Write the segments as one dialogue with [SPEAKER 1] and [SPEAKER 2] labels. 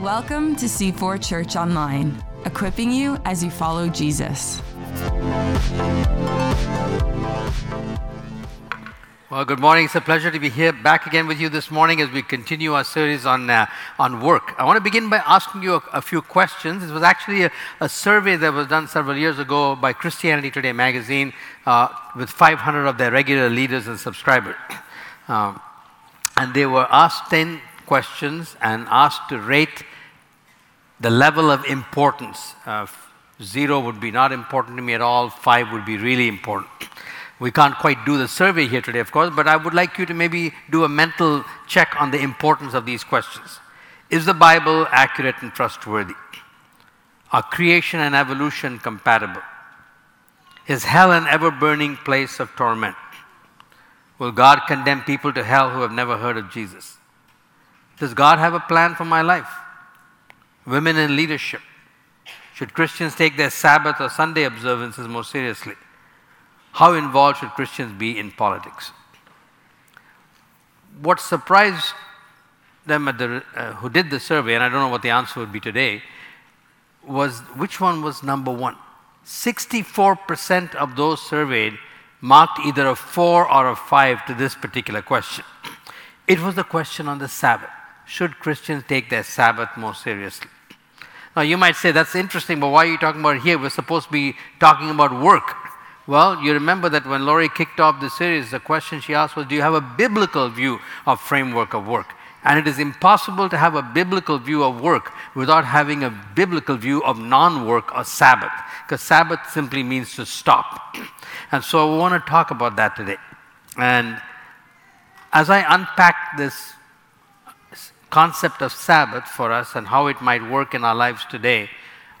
[SPEAKER 1] Welcome to C4 Church Online, equipping you as you follow Jesus.
[SPEAKER 2] Well, good morning. It's a pleasure to be here back again with you this morning as we continue our series on, uh, on work. I want to begin by asking you a, a few questions. This was actually a, a, survey that was done several years ago by Christianity Today magazine uh, with 500 of their regular leaders and subscribers. Um, and they were asked 10 questions and asked to rate the level of importance. Uh, zero would be not important to me at all, five would be really important. We can't quite do the survey here today, of course, but I would like you to maybe do a mental check on the importance of these questions. Is the Bible accurate and trustworthy? Are creation and evolution compatible? Is hell an ever burning place of torment? Will God condemn people to hell who have never heard of Jesus? Does God have a plan for my life? Women in leadership. Should Christians take their Sabbath or Sunday observances more seriously? How involved should Christians be in politics? What surprised them at the, uh, who did the survey, and I don't know what the answer would be today, was which one was number one? 64% of those surveyed marked either a four or a five to this particular question. It was the question on the Sabbath. Should Christians take their Sabbath more seriously? Now, you might say that's interesting, but why are you talking about here? We're supposed to be talking about work. Well, you remember that when Laurie kicked off the series, the question she asked was Do you have a biblical view of framework of work? And it is impossible to have a biblical view of work without having a biblical view of non work or Sabbath, because Sabbath simply means to stop. And so we want to talk about that today. And as I unpack this concept of Sabbath for us and how it might work in our lives today,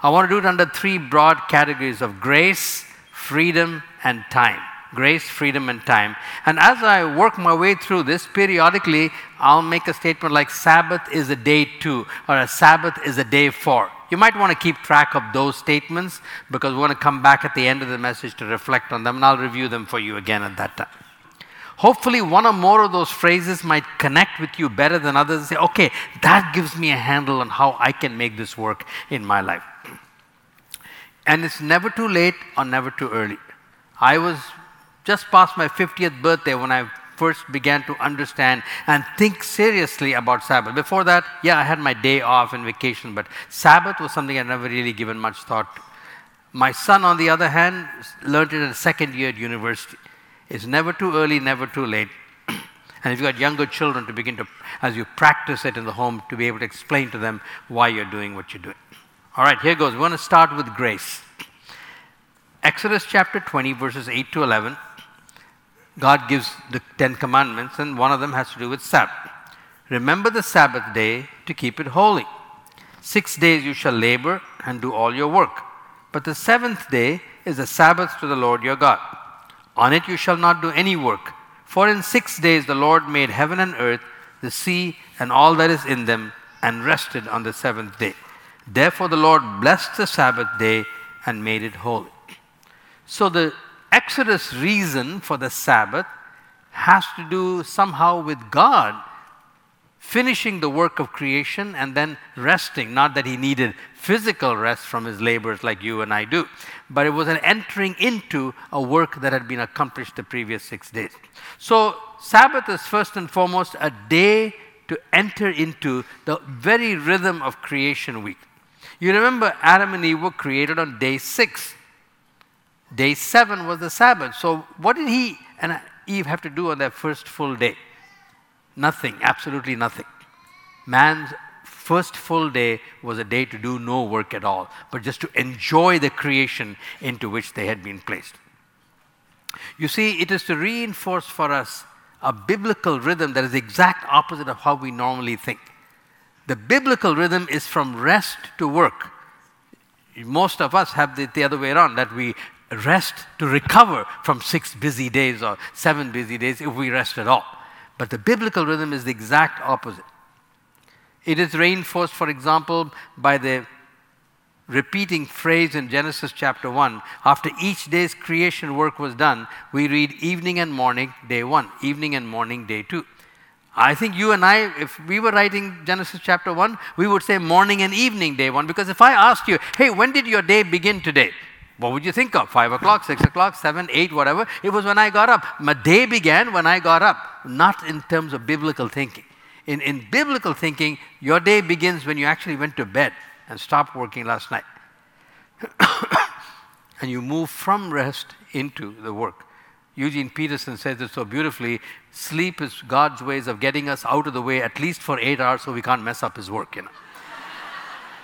[SPEAKER 2] I want to do it under three broad categories of grace, freedom, and time. Grace, freedom, and time. And as I work my way through this, periodically I'll make a statement like Sabbath is a day two, or a Sabbath is a day four. You might want to keep track of those statements because we want to come back at the end of the message to reflect on them, and I'll review them for you again at that time. Hopefully, one or more of those phrases might connect with you better than others and say, okay, that gives me a handle on how I can make this work in my life. And it's never too late or never too early. I was just past my 50th birthday when I first began to understand and think seriously about Sabbath. Before that, yeah, I had my day off and vacation, but Sabbath was something I'd never really given much thought to. My son, on the other hand, learned it at second year at university. It's never too early, never too late. and if you've got younger children to begin to, as you practice it in the home, to be able to explain to them why you're doing what you're doing. All right, here goes. We want to start with grace. Exodus chapter 20, verses 8 to 11. God gives the Ten Commandments, and one of them has to do with Sabbath. Remember the Sabbath day to keep it holy. Six days you shall labor and do all your work. But the seventh day is a Sabbath to the Lord your God. On it you shall not do any work. For in six days the Lord made heaven and earth, the sea, and all that is in them, and rested on the seventh day. Therefore, the Lord blessed the Sabbath day and made it holy. So, the Exodus reason for the Sabbath has to do somehow with God finishing the work of creation and then resting. Not that he needed physical rest from his labors like you and I do, but it was an entering into a work that had been accomplished the previous six days. So, Sabbath is first and foremost a day to enter into the very rhythm of creation week. You remember Adam and Eve were created on day six. Day seven was the Sabbath. So, what did he and Eve have to do on their first full day? Nothing, absolutely nothing. Man's first full day was a day to do no work at all, but just to enjoy the creation into which they had been placed. You see, it is to reinforce for us a biblical rhythm that is the exact opposite of how we normally think. The biblical rhythm is from rest to work. Most of us have the, the other way around, that we rest to recover from six busy days or seven busy days if we rest at all. But the biblical rhythm is the exact opposite. It is reinforced, for example, by the repeating phrase in Genesis chapter 1. After each day's creation work was done, we read evening and morning, day 1, evening and morning, day 2. I think you and I, if we were writing Genesis chapter 1, we would say morning and evening, day 1. Because if I asked you, hey, when did your day begin today? What would you think of? 5 o'clock, 6 o'clock, 7, 8, whatever. It was when I got up. My day began when I got up, not in terms of biblical thinking. In, in biblical thinking, your day begins when you actually went to bed and stopped working last night. and you move from rest into the work. Eugene Peterson says it so beautifully sleep is God's ways of getting us out of the way at least for eight hours so we can't mess up his work, you know.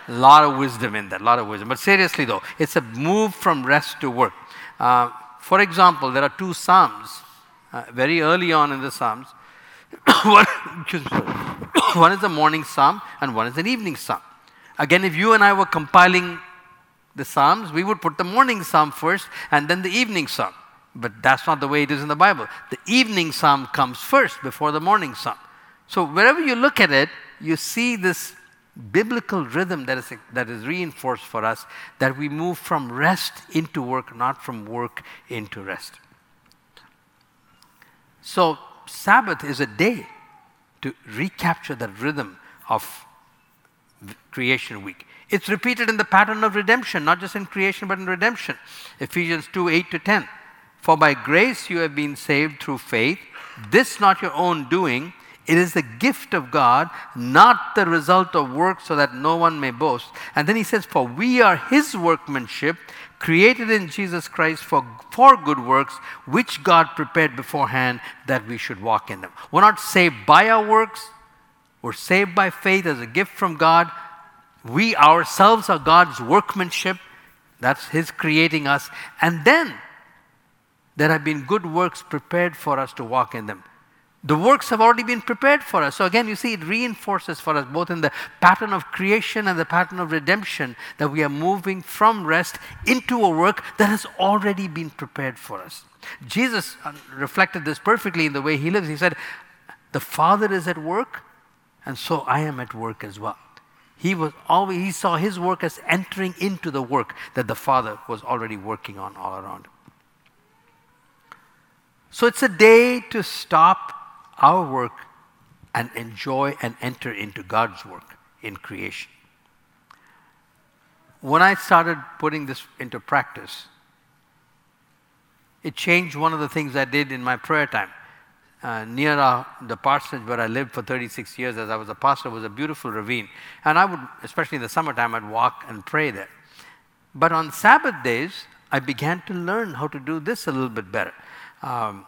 [SPEAKER 2] A lot of wisdom in that, a lot of wisdom. But seriously though, it's a move from rest to work. Uh, for example, there are two Psalms, uh, very early on in the Psalms. one, one is a morning Psalm and one is an evening Psalm. Again, if you and I were compiling the Psalms, we would put the morning Psalm first and then the evening Psalm. But that's not the way it is in the Bible. The evening Psalm comes first before the morning Psalm. So wherever you look at it, you see this biblical rhythm that is, that is reinforced for us that we move from rest into work, not from work into rest. So, Sabbath is a day to recapture that rhythm of creation week. It's repeated in the pattern of redemption, not just in creation, but in redemption. Ephesians 2 8 to 10. For by grace you have been saved through faith, this not your own doing. It is the gift of God, not the result of work, so that no one may boast. And then he says, For we are his workmanship, created in Jesus Christ for, for good works, which God prepared beforehand that we should walk in them. We're not saved by our works, we're saved by faith as a gift from God. We ourselves are God's workmanship. That's His creating us. And then there have been good works prepared for us to walk in them. The works have already been prepared for us. So, again, you see, it reinforces for us both in the pattern of creation and the pattern of redemption that we are moving from rest into a work that has already been prepared for us. Jesus uh, reflected this perfectly in the way he lives. He said, The Father is at work, and so I am at work as well. He was always he saw his work as entering into the work that the Father was already working on all around. So it's a day to stop our work and enjoy and enter into God's work in creation. When I started putting this into practice, it changed one of the things I did in my prayer time. Uh, near uh, the parsonage where I lived for 36 years as I was a pastor was a beautiful ravine. And I would, especially in the summertime, I'd walk and pray there. But on Sabbath days, I began to learn how to do this a little bit better. Um,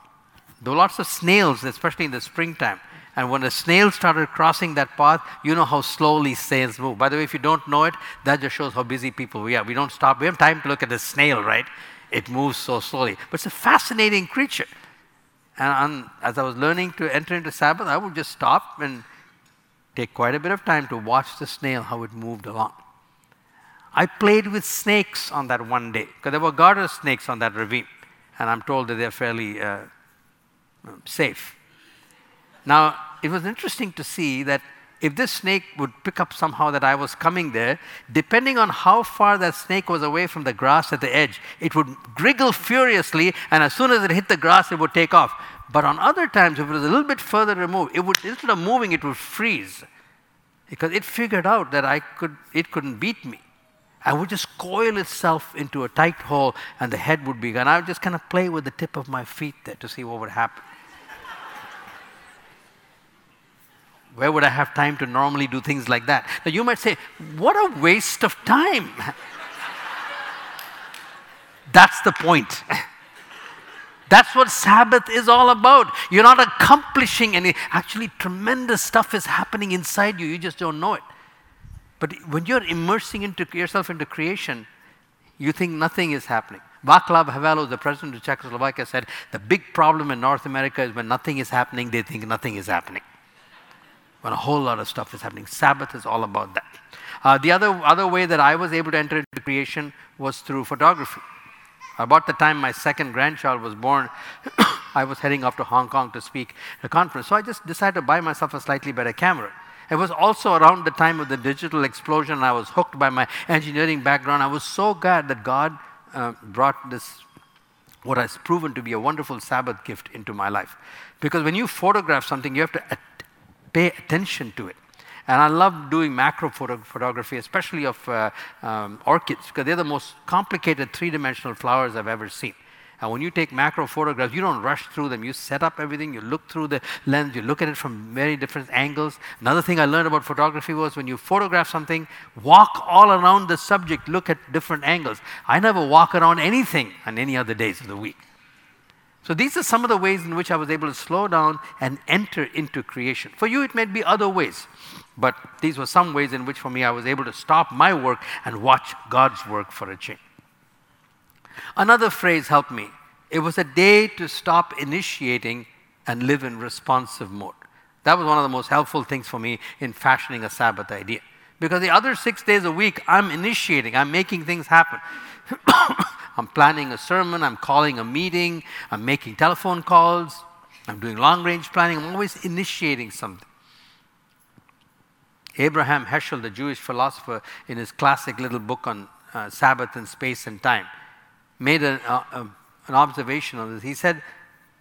[SPEAKER 2] there were lots of snails, especially in the springtime. And when the snails started crossing that path, you know how slowly snails move. By the way, if you don't know it, that just shows how busy people we are. We don't stop. We have time to look at the snail, right? It moves so slowly. But it's a fascinating creature. And as I was learning to enter into Sabbath, I would just stop and take quite a bit of time to watch the snail, how it moved along. I played with snakes on that one day, because there were garter snakes on that ravine. And I'm told that they're fairly uh, safe. Now, it was interesting to see that if this snake would pick up somehow that I was coming there, depending on how far that snake was away from the grass at the edge, it would wriggle furiously, and as soon as it hit the grass, it would take off. But on other times, if it was a little bit further removed, it would instead of moving, it would freeze. Because it figured out that I could, it couldn't beat me. I would just coil itself into a tight hole and the head would be gone. I would just kind of play with the tip of my feet there to see what would happen. Where would I have time to normally do things like that? Now you might say, what a waste of time. That's the point. That's what Sabbath is all about. You're not accomplishing any, actually, tremendous stuff is happening inside you. You just don't know it. But when you're immersing into yourself into creation, you think nothing is happening. Václav Havel, the president of Czechoslovakia, said the big problem in North America is when nothing is happening, they think nothing is happening when a whole lot of stuff is happening. Sabbath is all about that. Uh, the other, other way that I was able to enter into creation was through photography. About the time my second grandchild was born, I was heading off to Hong Kong to speak at a conference. So I just decided to buy myself a slightly better camera. It was also around the time of the digital explosion. I was hooked by my engineering background. I was so glad that God uh, brought this, what has proven to be a wonderful Sabbath gift into my life. Because when you photograph something, you have to at- pay attention to it. And I love doing macro photo- photography, especially of uh, um, orchids, because they're the most complicated three dimensional flowers I've ever seen. And when you take macro photographs, you don't rush through them. You set up everything, you look through the lens, you look at it from very different angles. Another thing I learned about photography was when you photograph something, walk all around the subject, look at different angles. I never walk around anything on any other days of the week. So these are some of the ways in which I was able to slow down and enter into creation. For you, it may be other ways, but these were some ways in which, for me, I was able to stop my work and watch God's work for a change. Another phrase helped me. It was a day to stop initiating and live in responsive mode. That was one of the most helpful things for me in fashioning a Sabbath idea. Because the other six days a week, I'm initiating, I'm making things happen. I'm planning a sermon, I'm calling a meeting, I'm making telephone calls, I'm doing long range planning, I'm always initiating something. Abraham Heschel, the Jewish philosopher, in his classic little book on uh, Sabbath and space and time, made an, uh, um, an observation on this. He said,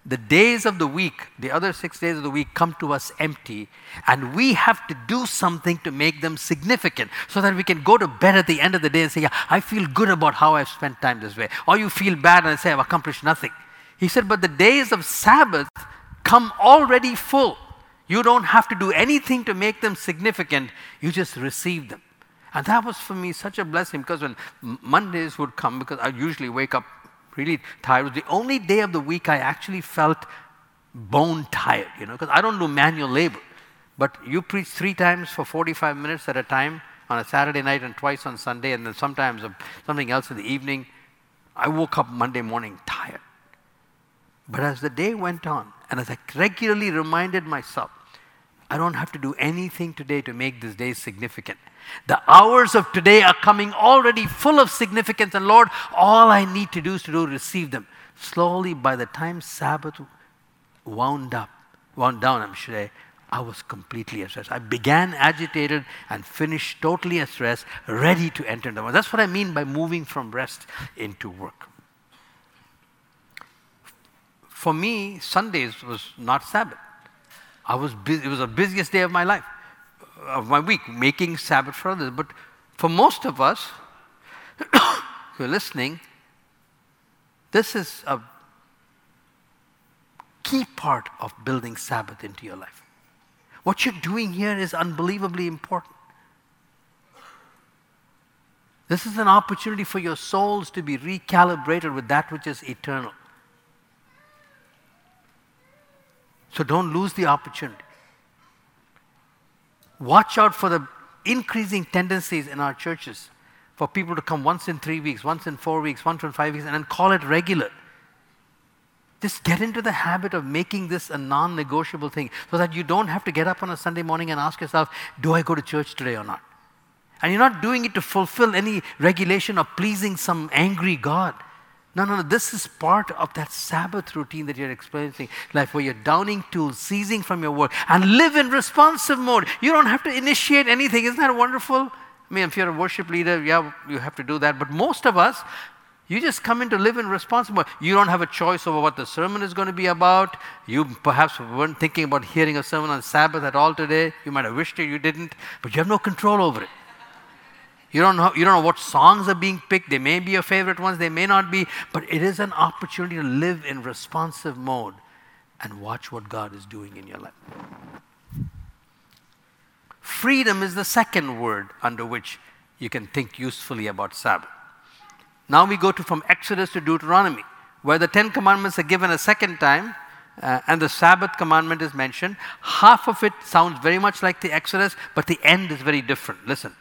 [SPEAKER 2] The days of the week, the other six days of the week, come to us empty, and we have to do something to make them significant so that we can go to bed at the end of the day and say, Yeah, I feel good about how I've spent time this way. Or you feel bad and say, I've accomplished nothing. He said, But the days of Sabbath come already full. You don't have to do anything to make them significant, you just receive them. And that was for me such a blessing because when Mondays would come, because I usually wake up really tired, it was the only day of the week I actually felt bone tired, you know, because I don't do manual labor. But you preach three times for 45 minutes at a time on a Saturday night and twice on Sunday, and then sometimes something else in the evening. I woke up Monday morning tired. But as the day went on, and as I regularly reminded myself, I don't have to do anything today to make this day significant. The hours of today are coming already full of significance, and Lord, all I need to do is to do receive them. Slowly, by the time Sabbath wound up, wound down, I'm sure, I was completely at rest. I began agitated and finished totally at rest, ready to enter the work. That's what I mean by moving from rest into work. For me, Sundays was not Sabbath. I was it was the busiest day of my life, of my week, making Sabbath for others. But for most of us who are listening, this is a key part of building Sabbath into your life. What you're doing here is unbelievably important. This is an opportunity for your souls to be recalibrated with that which is eternal. So don't lose the opportunity. Watch out for the increasing tendencies in our churches for people to come once in three weeks, once in four weeks, once in five weeks, and then call it regular. Just get into the habit of making this a non negotiable thing so that you don't have to get up on a Sunday morning and ask yourself, Do I go to church today or not? And you're not doing it to fulfill any regulation of pleasing some angry God. No, no, no. This is part of that Sabbath routine that you're experiencing, life where you're downing tools, ceasing from your work, and live in responsive mode. You don't have to initiate anything. Isn't that wonderful? I mean, if you're a worship leader, yeah, you have to do that. But most of us, you just come in to live in responsive mode. You don't have a choice over what the sermon is going to be about. You perhaps weren't thinking about hearing a sermon on Sabbath at all today. You might have wished it, you didn't, but you have no control over it. You don't, know, you don't know what songs are being picked. They may be your favorite ones, they may not be, but it is an opportunity to live in responsive mode and watch what God is doing in your life. Freedom is the second word under which you can think usefully about Sabbath. Now we go to from Exodus to Deuteronomy, where the Ten Commandments are given a second time, uh, and the Sabbath commandment is mentioned. Half of it sounds very much like the Exodus, but the end is very different. Listen.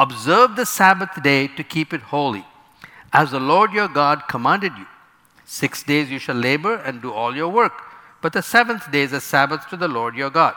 [SPEAKER 2] Observe the Sabbath day to keep it holy, as the Lord your God commanded you. Six days you shall labor and do all your work, but the seventh day is a Sabbath to the Lord your God.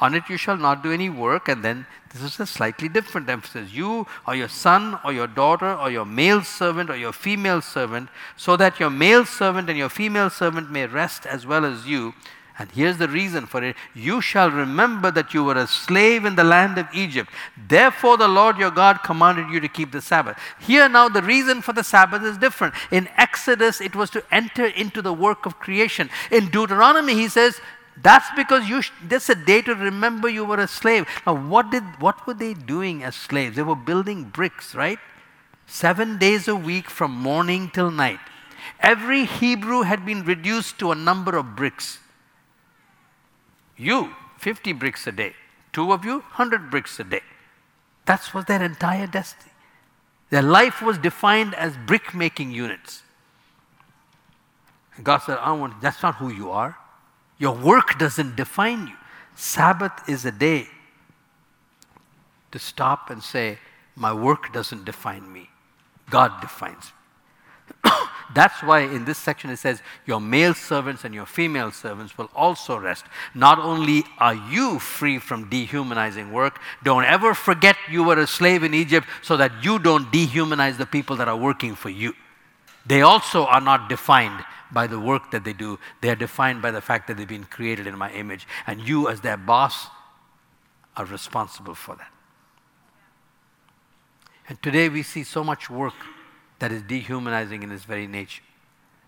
[SPEAKER 2] On it you shall not do any work, and then this is a slightly different emphasis. You or your son or your daughter or your male servant or your female servant, so that your male servant and your female servant may rest as well as you, And here's the reason for it You shall remember that you were a slave in the land of Egypt. Therefore, the Lord your God commanded you to keep the Sabbath. Here now, the reason for the Sabbath is different. In Exodus, it was to enter into the work of creation. In Deuteronomy, he says, that's because you sh- a day to remember you were a slave. Now, what did what were they doing as slaves? They were building bricks, right? Seven days a week from morning till night. Every Hebrew had been reduced to a number of bricks. You, 50 bricks a day. Two of you, 100 bricks a day. That was their entire destiny. Their life was defined as brick making units. God said, I want, that's not who you are. Your work doesn't define you. Sabbath is a day to stop and say, My work doesn't define me. God defines me. That's why in this section it says, Your male servants and your female servants will also rest. Not only are you free from dehumanizing work, don't ever forget you were a slave in Egypt so that you don't dehumanize the people that are working for you. They also are not defined by the work that they do, they are defined by the fact that they've been created in my image. And you, as their boss, are responsible for that. And today we see so much work that is dehumanizing in its very nature,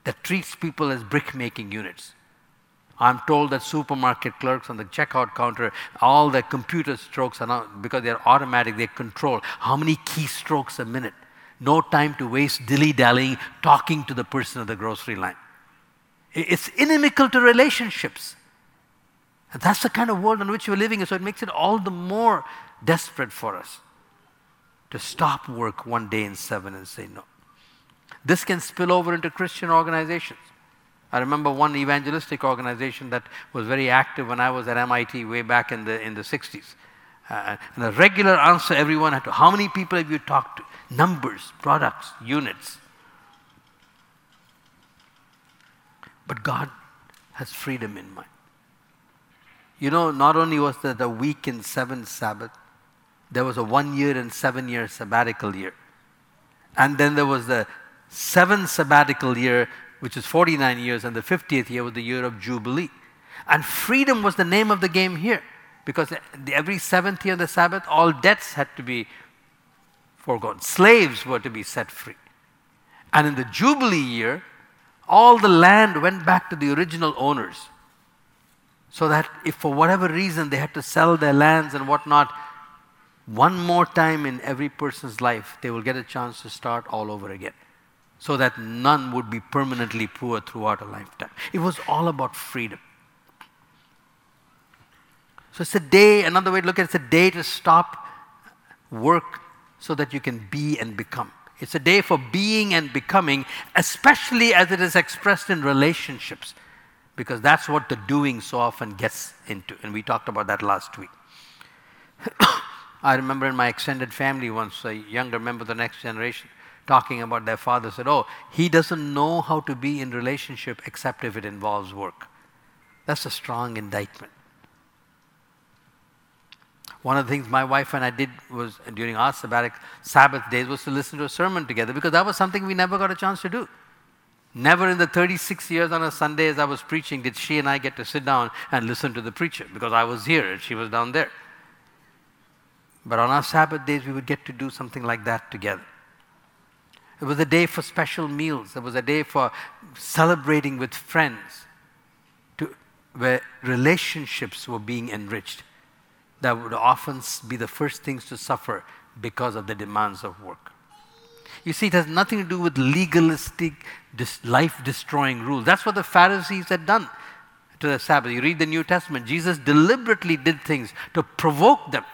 [SPEAKER 2] that treats people as brick making units. I'm told that supermarket clerks on the checkout counter, all the computer strokes are not, because they're automatic, they control how many keystrokes a minute. No time to waste dilly dallying, talking to the person at the grocery line. It's inimical to relationships. And that's the kind of world in which we're living in, so it makes it all the more desperate for us to stop work one day in seven and say no. This can spill over into Christian organizations. I remember one evangelistic organization that was very active when I was at MIT way back in the, in the 60s. Uh, and the regular answer everyone had to how many people have you talked to? Numbers, products, units. But God has freedom in mind. You know, not only was there the week in seven Sabbath, there was a one year and seven year sabbatical year. And then there was the seventh sabbatical year, which is 49 years, and the 50th year was the year of Jubilee. And freedom was the name of the game here, because every seventh year of the Sabbath, all debts had to be foregone. Slaves were to be set free. And in the Jubilee year, all the land went back to the original owners. So that if for whatever reason they had to sell their lands and whatnot, one more time in every person's life, they will get a chance to start all over again. So that none would be permanently poor throughout a lifetime. It was all about freedom. So it's a day, another way to look at it, it's a day to stop work so that you can be and become. It's a day for being and becoming, especially as it is expressed in relationships, because that's what the doing so often gets into. And we talked about that last week. I remember in my extended family once, a younger member of the next generation talking about their father said, Oh, he doesn't know how to be in relationship except if it involves work. That's a strong indictment. One of the things my wife and I did was during our sabbatic Sabbath days was to listen to a sermon together because that was something we never got a chance to do. Never in the 36 years on a Sunday as I was preaching did she and I get to sit down and listen to the preacher because I was here and she was down there. But on our Sabbath days, we would get to do something like that together. It was a day for special meals. It was a day for celebrating with friends, to, where relationships were being enriched that would often be the first things to suffer because of the demands of work. You see, it has nothing to do with legalistic, life destroying rules. That's what the Pharisees had done to the Sabbath. You read the New Testament, Jesus deliberately did things to provoke them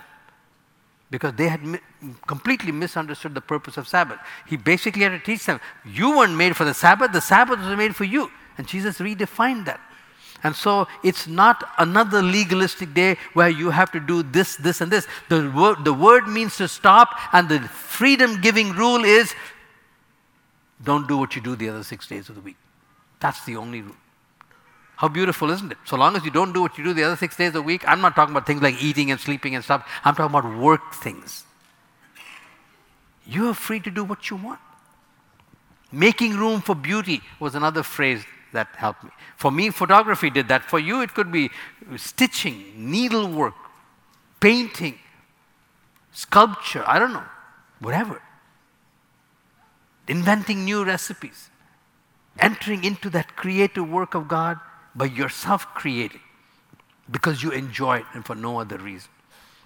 [SPEAKER 2] because they had mi- completely misunderstood the purpose of Sabbath. He basically had to teach them, you weren't made for the Sabbath, the Sabbath was made for you. And Jesus redefined that. And so it's not another legalistic day where you have to do this, this, and this. The word, the word means to stop, and the freedom giving rule is don't do what you do the other six days of the week. That's the only rule. How beautiful, isn't it? So long as you don't do what you do the other six days a week, I'm not talking about things like eating and sleeping and stuff. I'm talking about work things. You are free to do what you want. Making room for beauty was another phrase that helped me. For me, photography did that. For you, it could be stitching, needlework, painting, sculpture, I don't know, whatever. Inventing new recipes, entering into that creative work of God by yourself creating because you enjoy it and for no other reason.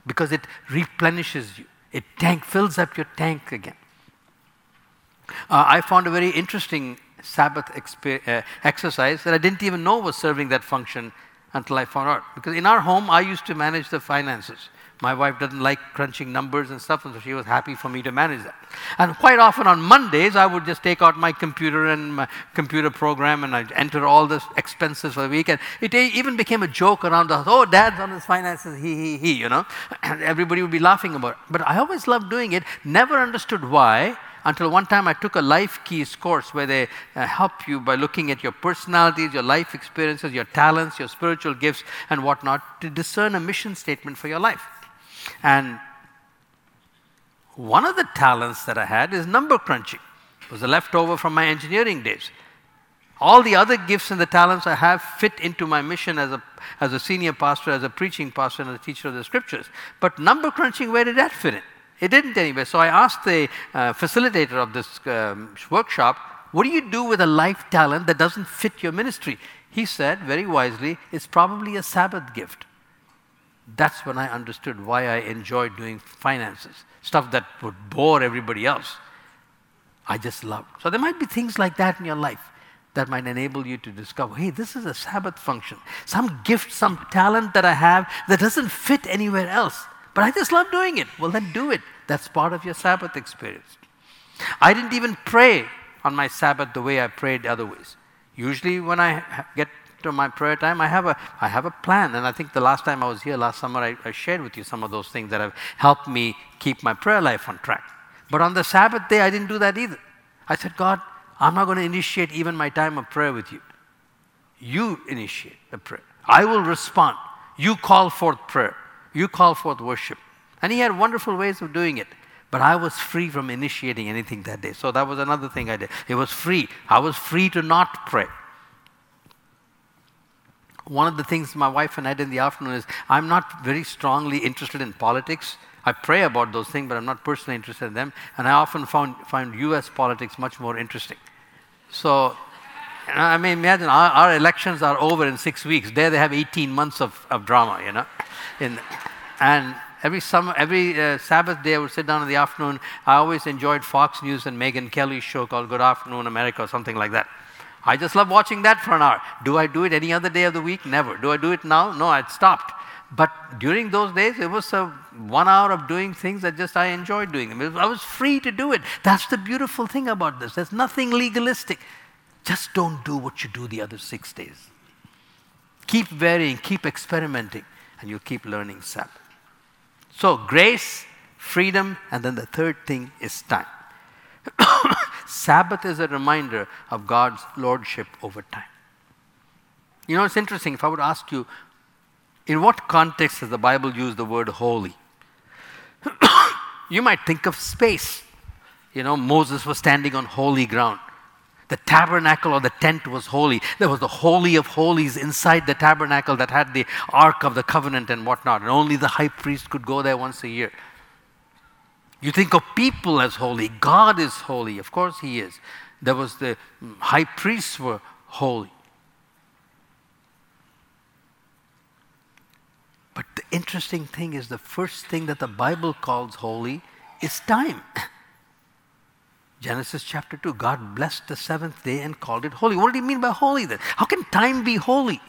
[SPEAKER 2] Because it replenishes you, it tank fills up your tank again. Uh, I found a very interesting Sabbath uh, exercise that I didn't even know was serving that function until I found out. Because in our home, I used to manage the finances. My wife doesn't like crunching numbers and stuff, and so she was happy for me to manage that. And quite often on Mondays, I would just take out my computer and my computer program and I'd enter all the expenses for the week. And it even became a joke around the house. Oh, dad's on his finances, he, he, he, you know. And everybody would be laughing about it. But I always loved doing it, never understood why until one time I took a life keys course where they uh, help you by looking at your personalities, your life experiences, your talents, your spiritual gifts, and whatnot to discern a mission statement for your life. And one of the talents that I had is number crunching. It was a leftover from my engineering days. All the other gifts and the talents I have fit into my mission as a, as a senior pastor, as a preaching pastor, and a teacher of the scriptures. But number crunching, where did that fit in? It didn't anyway. So I asked the uh, facilitator of this um, workshop, What do you do with a life talent that doesn't fit your ministry? He said, very wisely, It's probably a Sabbath gift. That's when I understood why I enjoyed doing finances, stuff that would bore everybody else. I just loved. So there might be things like that in your life that might enable you to discover hey, this is a Sabbath function, some gift, some talent that I have that doesn't fit anywhere else. But I just love doing it. Well, then do it. That's part of your Sabbath experience. I didn't even pray on my Sabbath the way I prayed other ways. Usually, when I get to my prayer time, I have a, I have a plan. And I think the last time I was here last summer, I, I shared with you some of those things that have helped me keep my prayer life on track. But on the Sabbath day, I didn't do that either. I said, God, I'm not going to initiate even my time of prayer with you. You initiate the prayer. I will respond. You call forth prayer. You call forth worship. And he had wonderful ways of doing it. But I was free from initiating anything that day. So that was another thing I did. It was free. I was free to not pray one of the things my wife and I did in the afternoon is I'm not very strongly interested in politics. I pray about those things, but I'm not personally interested in them. And I often found, find US politics much more interesting. So, I mean, imagine our, our, elections are over in six weeks. There they have 18 months of, of drama, you know. In, and every summer, every uh, Sabbath day, I would sit down in the afternoon. I always enjoyed Fox News and Megyn Kelly's show called Good Afternoon America or something like that. I just love watching that for an hour. Do I do it any other day of the week? Never. Do I do it now? No, I'd stopped. But during those days, it was a one hour of doing things that just I enjoyed doing them. I was free to do it. That's the beautiful thing about this. There's nothing legalistic. Just don't do what you do the other six days. Keep varying, keep experimenting, and you'll keep learning Sabbath. So, grace, freedom, and then the third thing is time. Sabbath is a reminder of God's lordship over time. You know, it's interesting. If I would ask you, in what context does the Bible use the word holy? you might think of space. You know, Moses was standing on holy ground. The tabernacle or the tent was holy. There was the Holy of Holies inside the tabernacle that had the Ark of the Covenant and whatnot. And only the high priest could go there once a year. You think of people as holy. God is holy. Of course, He is. There was the high priests were holy. But the interesting thing is the first thing that the Bible calls holy is time. Genesis chapter 2, God blessed the seventh day and called it holy. What do you mean by holy then? How can time be holy?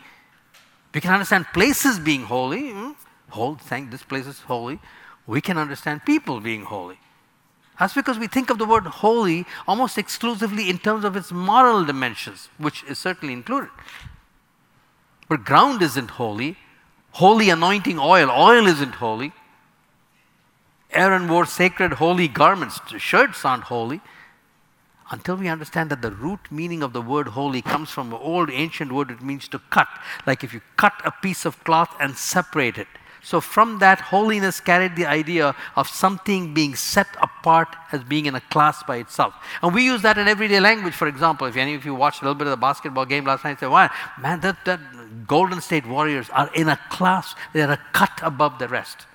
[SPEAKER 2] We can understand places being holy. Hmm? Hold, thank this place is holy we can understand people being holy. That's because we think of the word holy almost exclusively in terms of its moral dimensions, which is certainly included. But ground isn't holy. Holy anointing oil, oil isn't holy. Aaron wore sacred holy garments. Shirts aren't holy. Until we understand that the root meaning of the word holy comes from an old ancient word, it means to cut. Like if you cut a piece of cloth and separate it, So, from that, holiness carried the idea of something being set apart as being in a class by itself. And we use that in everyday language. For example, if any of you watched a little bit of the basketball game last night, say, "Wow, man, that, that Golden State Warriors are in a class, they're a cut above the rest."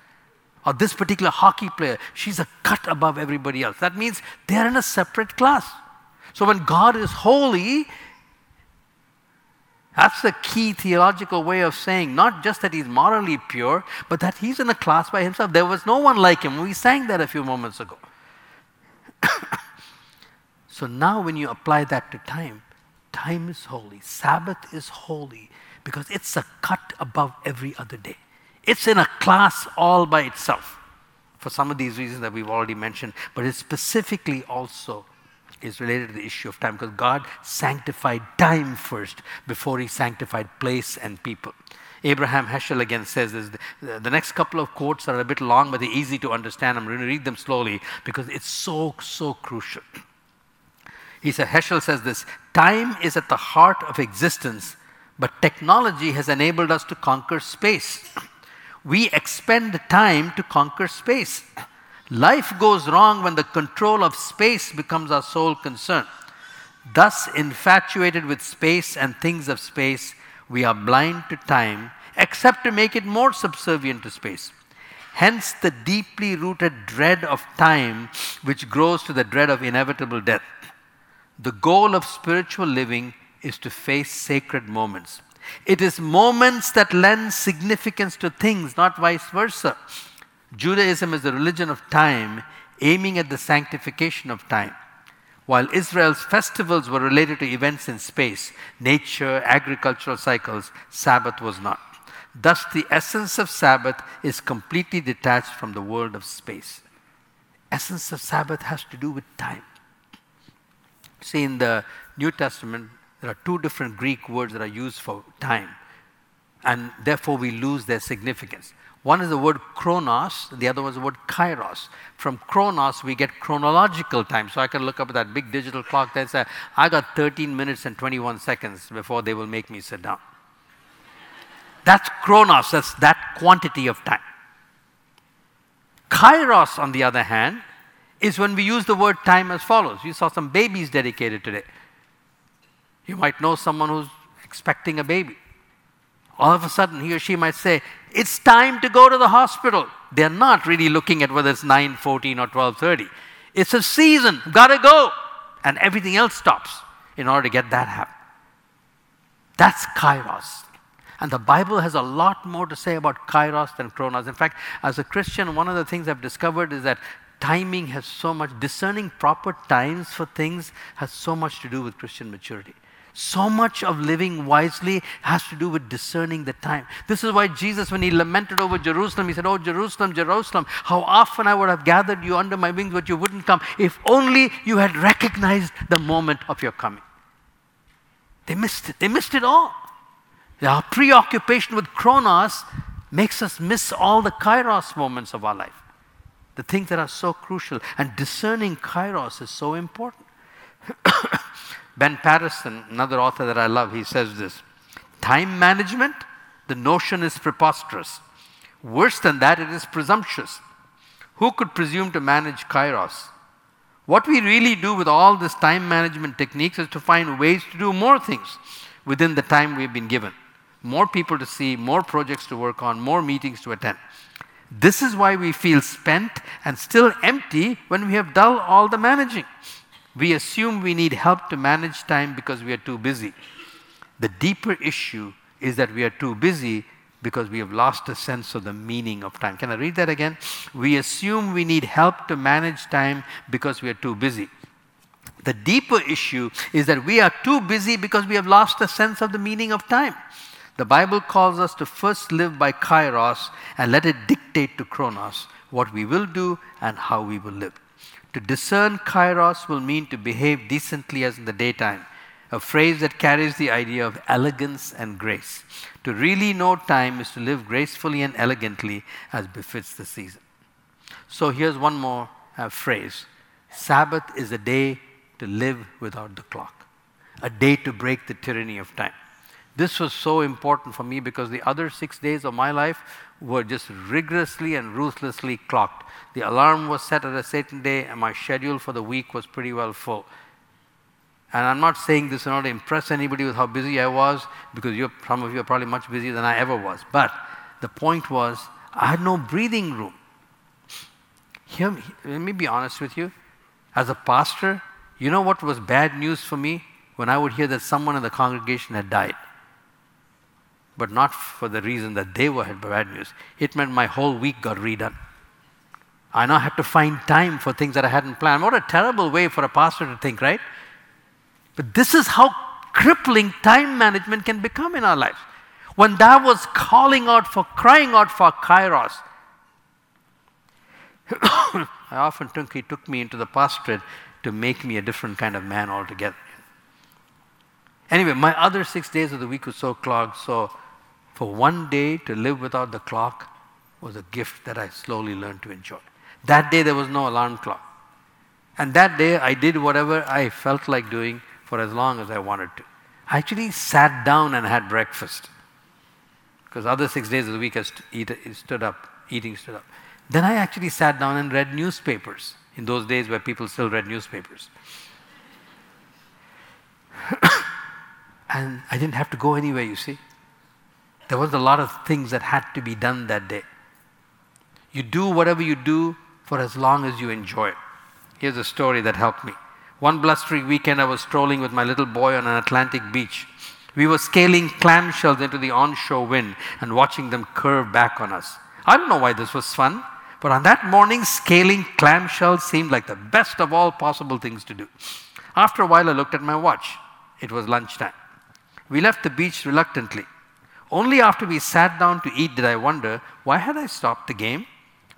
[SPEAKER 2] Or this particular hockey player, she's a cut above everybody else. That means they're in a separate class. So when God is holy, that's the key theological way of saying not just that he's morally pure, but that he's in a class by himself. There was no one like him. We sang that a few moments ago. so now, when you apply that to time, time is holy, Sabbath is holy because it's a cut above every other day. It's in a class all by itself for some of these reasons that we've already mentioned, but it specifically also is related to the issue of time because God sanctified time first before he sanctified place and people. Abraham Heschel again says this. The, next couple of quotes are a bit long, but they're easy to understand. I'm going to read them slowly because it's so, so crucial. He said, Heschel says this Time is at the heart of existence, but technology has enabled us to conquer space. We expend time to conquer space. Life goes wrong when the control of space becomes our sole concern. Thus, infatuated with space and things of space, we are blind to time, except to make it more subservient to space. Hence, the deeply rooted dread of time, which grows to the dread of inevitable death. The goal of spiritual living is to face sacred moments. It is moments that lend significance to things, not vice versa. Judaism is the religion of time, aiming at the sanctification of time. While Israel's festivals were related to events in space, nature, agricultural cycles, Sabbath was not. Thus, the essence of Sabbath is completely detached from the world of space. Essence of Sabbath has to do with time. See, in the New Testament, there are two different Greek words that are used for time, and therefore we lose their significance. One is the word chronos, the other was the word kairos. From chronos, we get chronological time. So I can look up at that big digital clock there and say, I got 13 minutes and 21 seconds before they will make me sit down. That's chronos, that's that quantity of time. Kairos, on the other hand, is when we use the word time as follows. You saw some babies dedicated today. You might know someone who's expecting a baby all of a sudden he or she might say, It's time to go to the hospital. They're not really looking at whether it's 9, 14, or 12, 30. It's a season, gotta go. And everything else stops in order to get that happen. That's kairos. And the Bible has a lot more to say about kairos than chronos. In fact, as a Christian, one of the things I've discovered is that timing has so much, discerning proper times for things has so much to do with Christian maturity. So much of living wisely has to do with discerning the time. This is why Jesus, when he lamented over Jerusalem, he said, Oh, Jerusalem, Jerusalem, how often I would have gathered you under my wings, but you wouldn't come. If only you had recognized the moment of your coming. They missed it. They missed it all. Our preoccupation with chronos makes us miss all the kairos moments of our life, the things that are so crucial. And discerning kairos is so important. Ben Patterson, another author that I love, he says this Time management, the notion is preposterous. Worse than that, it is presumptuous. Who could presume to manage kairos? What we really do with all this time management techniques is to find ways to do more things within the time we've been given. More people to see, more projects to work on, more meetings to attend. This is why we feel spent and still empty when we have done all the managing. We assume we need help to manage time because we are too busy. The deeper issue is that we are too busy because we have lost a sense of the meaning of time. Can I read that again? We assume we need help to manage time because we are too busy. The deeper issue is that we are too busy because we have lost a sense of the meaning of time. The Bible calls us to first live by kairos and let it dictate to chronos what we will do and how we will live. To discern kairos will mean to behave decently as in the daytime, a phrase that carries the idea of elegance and grace. To really know time is to live gracefully and elegantly as befits the season. So here's one more uh, phrase Sabbath is a day to live without the clock, a day to break the tyranny of time. This was so important for me because the other six days of my life were just rigorously and ruthlessly clocked. The alarm was set at a certain day, and my schedule for the week was pretty well full. And I'm not saying this in order to impress anybody with how busy I was, because some of you are probably much busier than I ever was. But the point was, I had no breathing room. Let me be honest with you. As a pastor, you know what was bad news for me? When I would hear that someone in the congregation had died. But not for the reason that they were had bad news. It meant my whole week got redone. I now had to find time for things that I hadn't planned. What a terrible way for a pastor to think, right? But this is how crippling time management can become in our lives. When Dad was calling out for, crying out for kairos, I often think he took me into the pastorate to make me a different kind of man altogether. Anyway, my other six days of the week were so clogged, so for one day to live without the clock was a gift that I slowly learned to enjoy. That day there was no alarm clock. And that day I did whatever I felt like doing for as long as I wanted to. I actually sat down and had breakfast. Because other six days of the week I stood up, eating stood up. Then I actually sat down and read newspapers in those days where people still read newspapers. and I didn't have to go anywhere, you see. There was a lot of things that had to be done that day. You do whatever you do for as long as you enjoy it. Here's a story that helped me. One blustery weekend, I was strolling with my little boy on an Atlantic beach. We were scaling clamshells into the onshore wind and watching them curve back on us. I don't know why this was fun, but on that morning, scaling clamshells seemed like the best of all possible things to do. After a while, I looked at my watch. It was lunchtime. We left the beach reluctantly. Only after we sat down to eat did I wonder why had I stopped the game?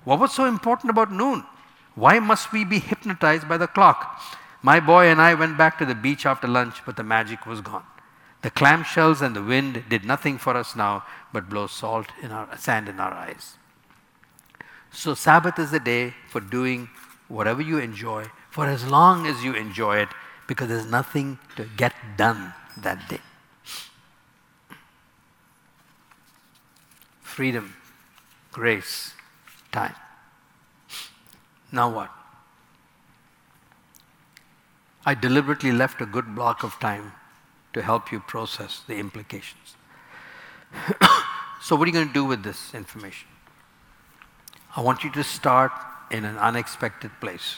[SPEAKER 2] What was so important about noon? Why must we be hypnotized by the clock? My boy and I went back to the beach after lunch, but the magic was gone. The clamshells and the wind did nothing for us now but blow salt in our sand in our eyes. So Sabbath is a day for doing whatever you enjoy for as long as you enjoy it because there's nothing to get done that day. Freedom, grace, time. Now what? I deliberately left a good block of time to help you process the implications. so, what are you going to do with this information? I want you to start in an unexpected place.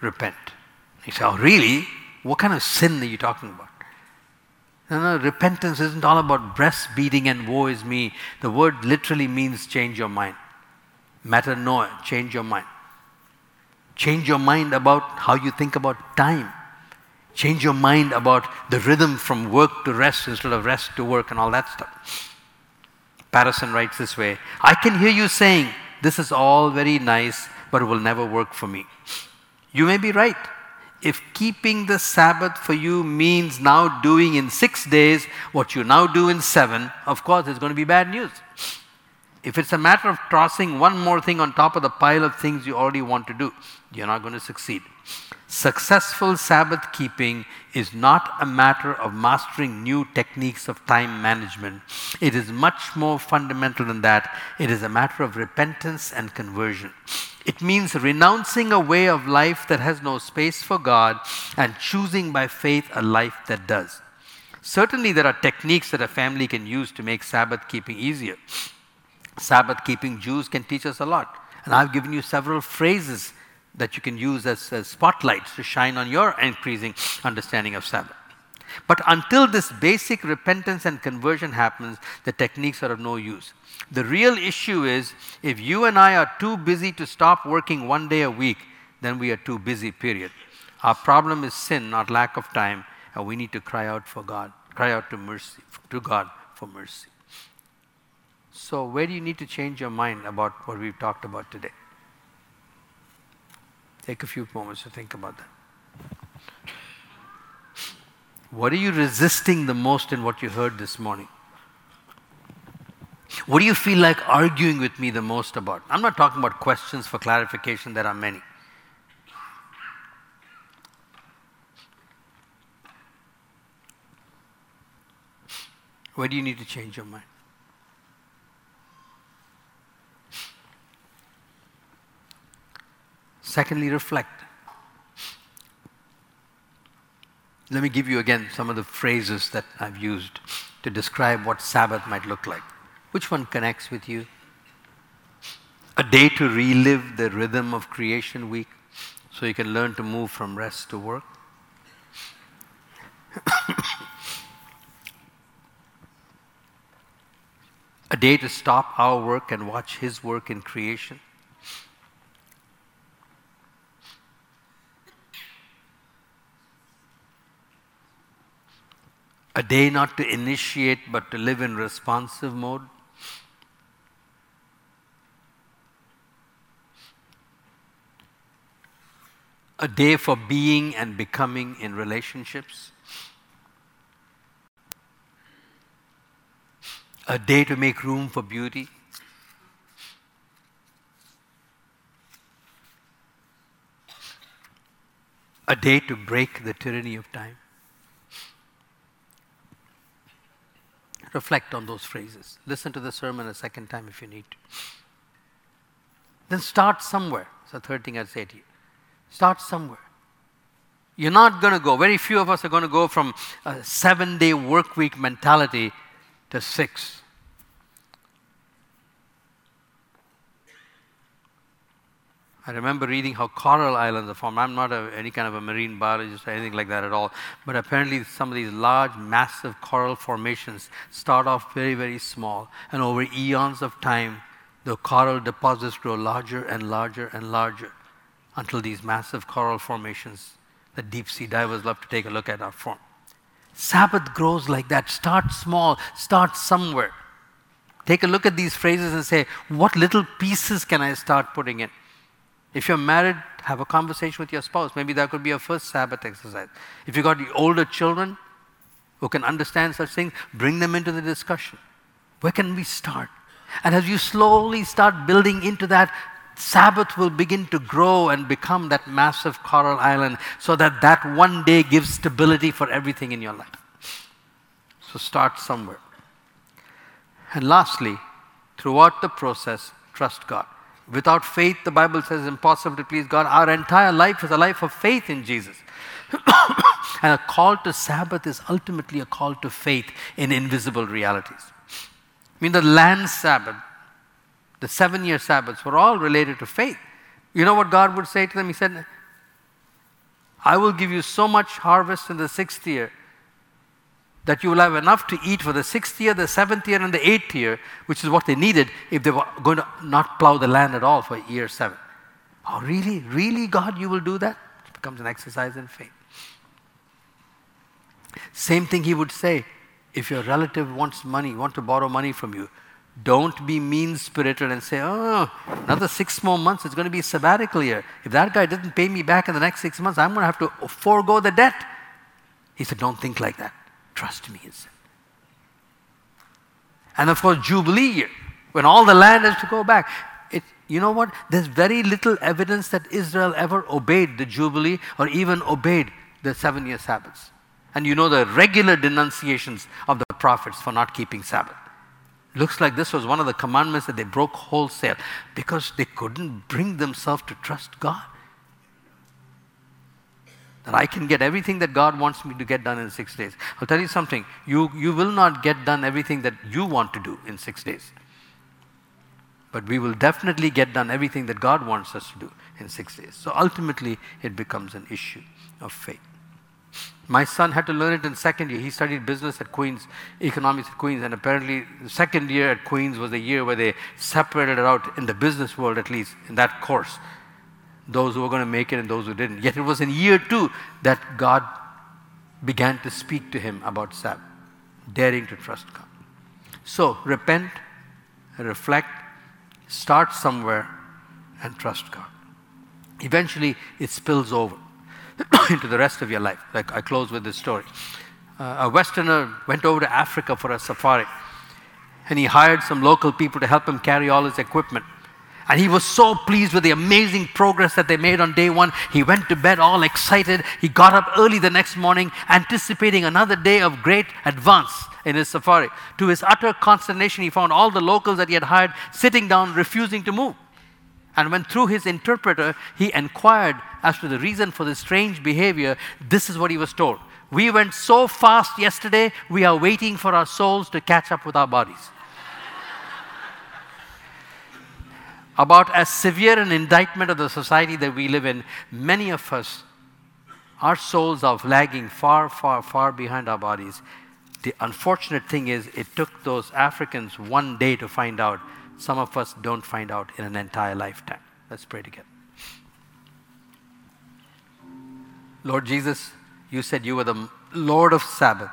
[SPEAKER 2] Repent. You say, Oh, really? What kind of sin are you talking about? No, no, repentance isn't all about breastbeating and woe is me. The word literally means change your mind. Metanoia, change your mind. Change your mind about how you think about time. Change your mind about the rhythm from work to rest instead of rest to work and all that stuff. Patterson writes this way I can hear you saying, This is all very nice, but it will never work for me. You may be right. If keeping the Sabbath for you means now doing in six days what you now do in seven, of course, it's going to be bad news. If it's a matter of tossing one more thing on top of the pile of things you already want to do, you're not going to succeed. Successful Sabbath keeping is not a matter of mastering new techniques of time management. It is much more fundamental than that. It is a matter of repentance and conversion. It means renouncing a way of life that has no space for God and choosing by faith a life that does. Certainly, there are techniques that a family can use to make Sabbath keeping easier. Sabbath keeping Jews can teach us a lot. And I've given you several phrases that you can use as, as, spotlights to shine on your increasing understanding of Sabbath. But until this basic repentance and conversion happens, the techniques are of no use. The real issue is if you and I are too busy to stop working one day a week, then we are too busy, period. Our problem is sin, not lack of time, and we need to cry out for God, cry out to mercy, to God for mercy. So, where do you need to change your mind about what we've talked about today? Take a few moments to think about that. What are you resisting the most in what you heard this morning? What do you feel like arguing with me the most about? I'm not talking about questions for clarification, there are many. Where do you need to change your mind? Secondly, reflect. Let me give you again some of the phrases that I've used to describe what Sabbath might look like. Which one connects with you? A day to relive the rhythm of creation week so you can learn to move from rest to work. a day to stop our work and watch His work in creation. A day not to initiate but to live in responsive mode. A day for being and becoming in relationships. A day to make room for beauty. A day to break the tyranny of time. Reflect on those phrases. Listen to the sermon a second time if you need to. Then start somewhere. The third thing I'd say to you. Start somewhere. You're not going to go, very few of us are going to go from a seven day work week mentality to six. I remember reading how coral islands are formed. I'm not a, any kind of a marine biologist or anything like that at all, but apparently some of these large, massive coral formations start off very, very small, and over eons of time, the coral deposits grow larger and larger and larger until these massive coral formations that deep sea divers love to take a look at are formed. Sabbath grows like that. Start small, start somewhere. Take a look at these phrases and say, what little pieces can I start putting in? If you're married, have a conversation with your spouse. Maybe that could be your first Sabbath exercise. If you've got older children who can understand such things, bring them into the discussion. Where can we start? And as you slowly start building into that, Sabbath will begin to grow and become that massive coral island so that that one day gives stability for everything in your life. So start somewhere. And lastly, throughout the process, trust God. Without faith, the Bible says impossible to please God. Our entire life is a life of faith in Jesus. and a call to Sabbath is ultimately a call to faith in invisible realities. I mean, the land Sabbath, the seven year Sabbaths were all related to faith. You know what God would say to them? He said, I will give you so much harvest in the sixth year that you will have enough to eat for the sixth year, the seventh year, and the eighth year, which is what they needed if they were going to not plow the land at all for year seven. Oh, really? Really, God, you will do that? It becomes an exercise in faith. Same thing he would say if your relative wants money, want to borrow money from you. Don't be mean spirited and say, oh, another six more months, it's going to be a sabbatical year. If that guy doesn't pay me back in the next six months, I'm going to have to forego the debt. He said, Don't think like that. Trust me, he said. And of course, Jubilee year, when all the land has to go back. It, you know what? There's very little evidence that Israel ever obeyed the Jubilee or even obeyed the seven year Sabbaths. And you know the regular denunciations of the prophets for not keeping Sabbath. Looks like this was one of the commandments that they broke wholesale because they couldn't bring themselves to trust God that I can get everything that God wants me to get done in six days. I'll tell you something, you, you will not get done everything that you want to do in six days. But we will definitely get done everything that God wants us to do in six days. So ultimately, it becomes an issue of faith. My son had to learn it in second year. He studied business at Queen's, economics at Queen's, and apparently the second year at Queen's was the year where they separated it out in the business world, at least in that course those who were going to make it and those who didn't. Yet it was in year two that God began to speak to him about Sabbath, daring to trust God. So repent, reflect, start somewhere, and trust God. Eventually, it spills over into the rest of your life. Like I close with this story. Uh, a Westerner went over to Africa for a safari, and he hired some local people to help him carry all his equipment. And he was so pleased with the amazing progress that they made on day one. He went to bed all excited. He got up early the next morning, anticipating another day of great advance in his safari. To his utter consternation, he found all the locals that he had hired sitting down, refusing to move. And when through his interpreter he inquired as to the reason for this strange behavior, this is what he was told. We went so fast yesterday, we are waiting for our souls to catch up with our bodies. About as severe an indictment of the society that we live in, many of us, our souls are lagging far, far, far behind our bodies. The unfortunate thing is, it took those Africans one day to find out some of us don't find out in an entire lifetime. Let's pray together. Lord Jesus, you said you were the Lord of Sabbath.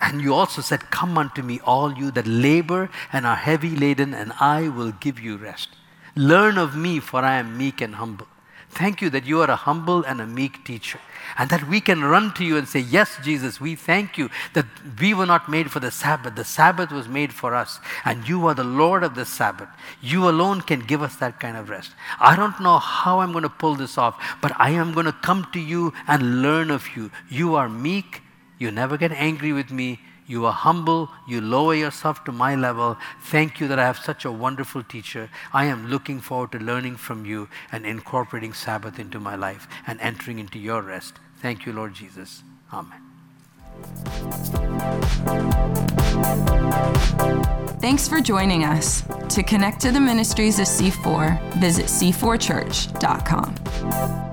[SPEAKER 2] And you also said, Come unto me, all you that labor and are heavy laden, and I will give you rest. Learn of me, for I am meek and humble. Thank you that you are a humble and a meek teacher and that we can run to you and say, Yes, Jesus, we thank you that we were not made for the Sabbath. The Sabbath was made for us, and you are the Lord of the Sabbath. You alone can give us that kind of rest. I don't know how I'm going to pull this off, but I am going to come to you and learn of you. You are meek, you never get angry with me. You are humble. You lower yourself to my level. Thank you that I have such a wonderful teacher. I am looking forward to learning from you and incorporating Sabbath into my life and entering into your rest. Thank you, Lord Jesus. Amen.
[SPEAKER 1] Thanks for joining us. To connect to the ministries of C4, visit c4church.com.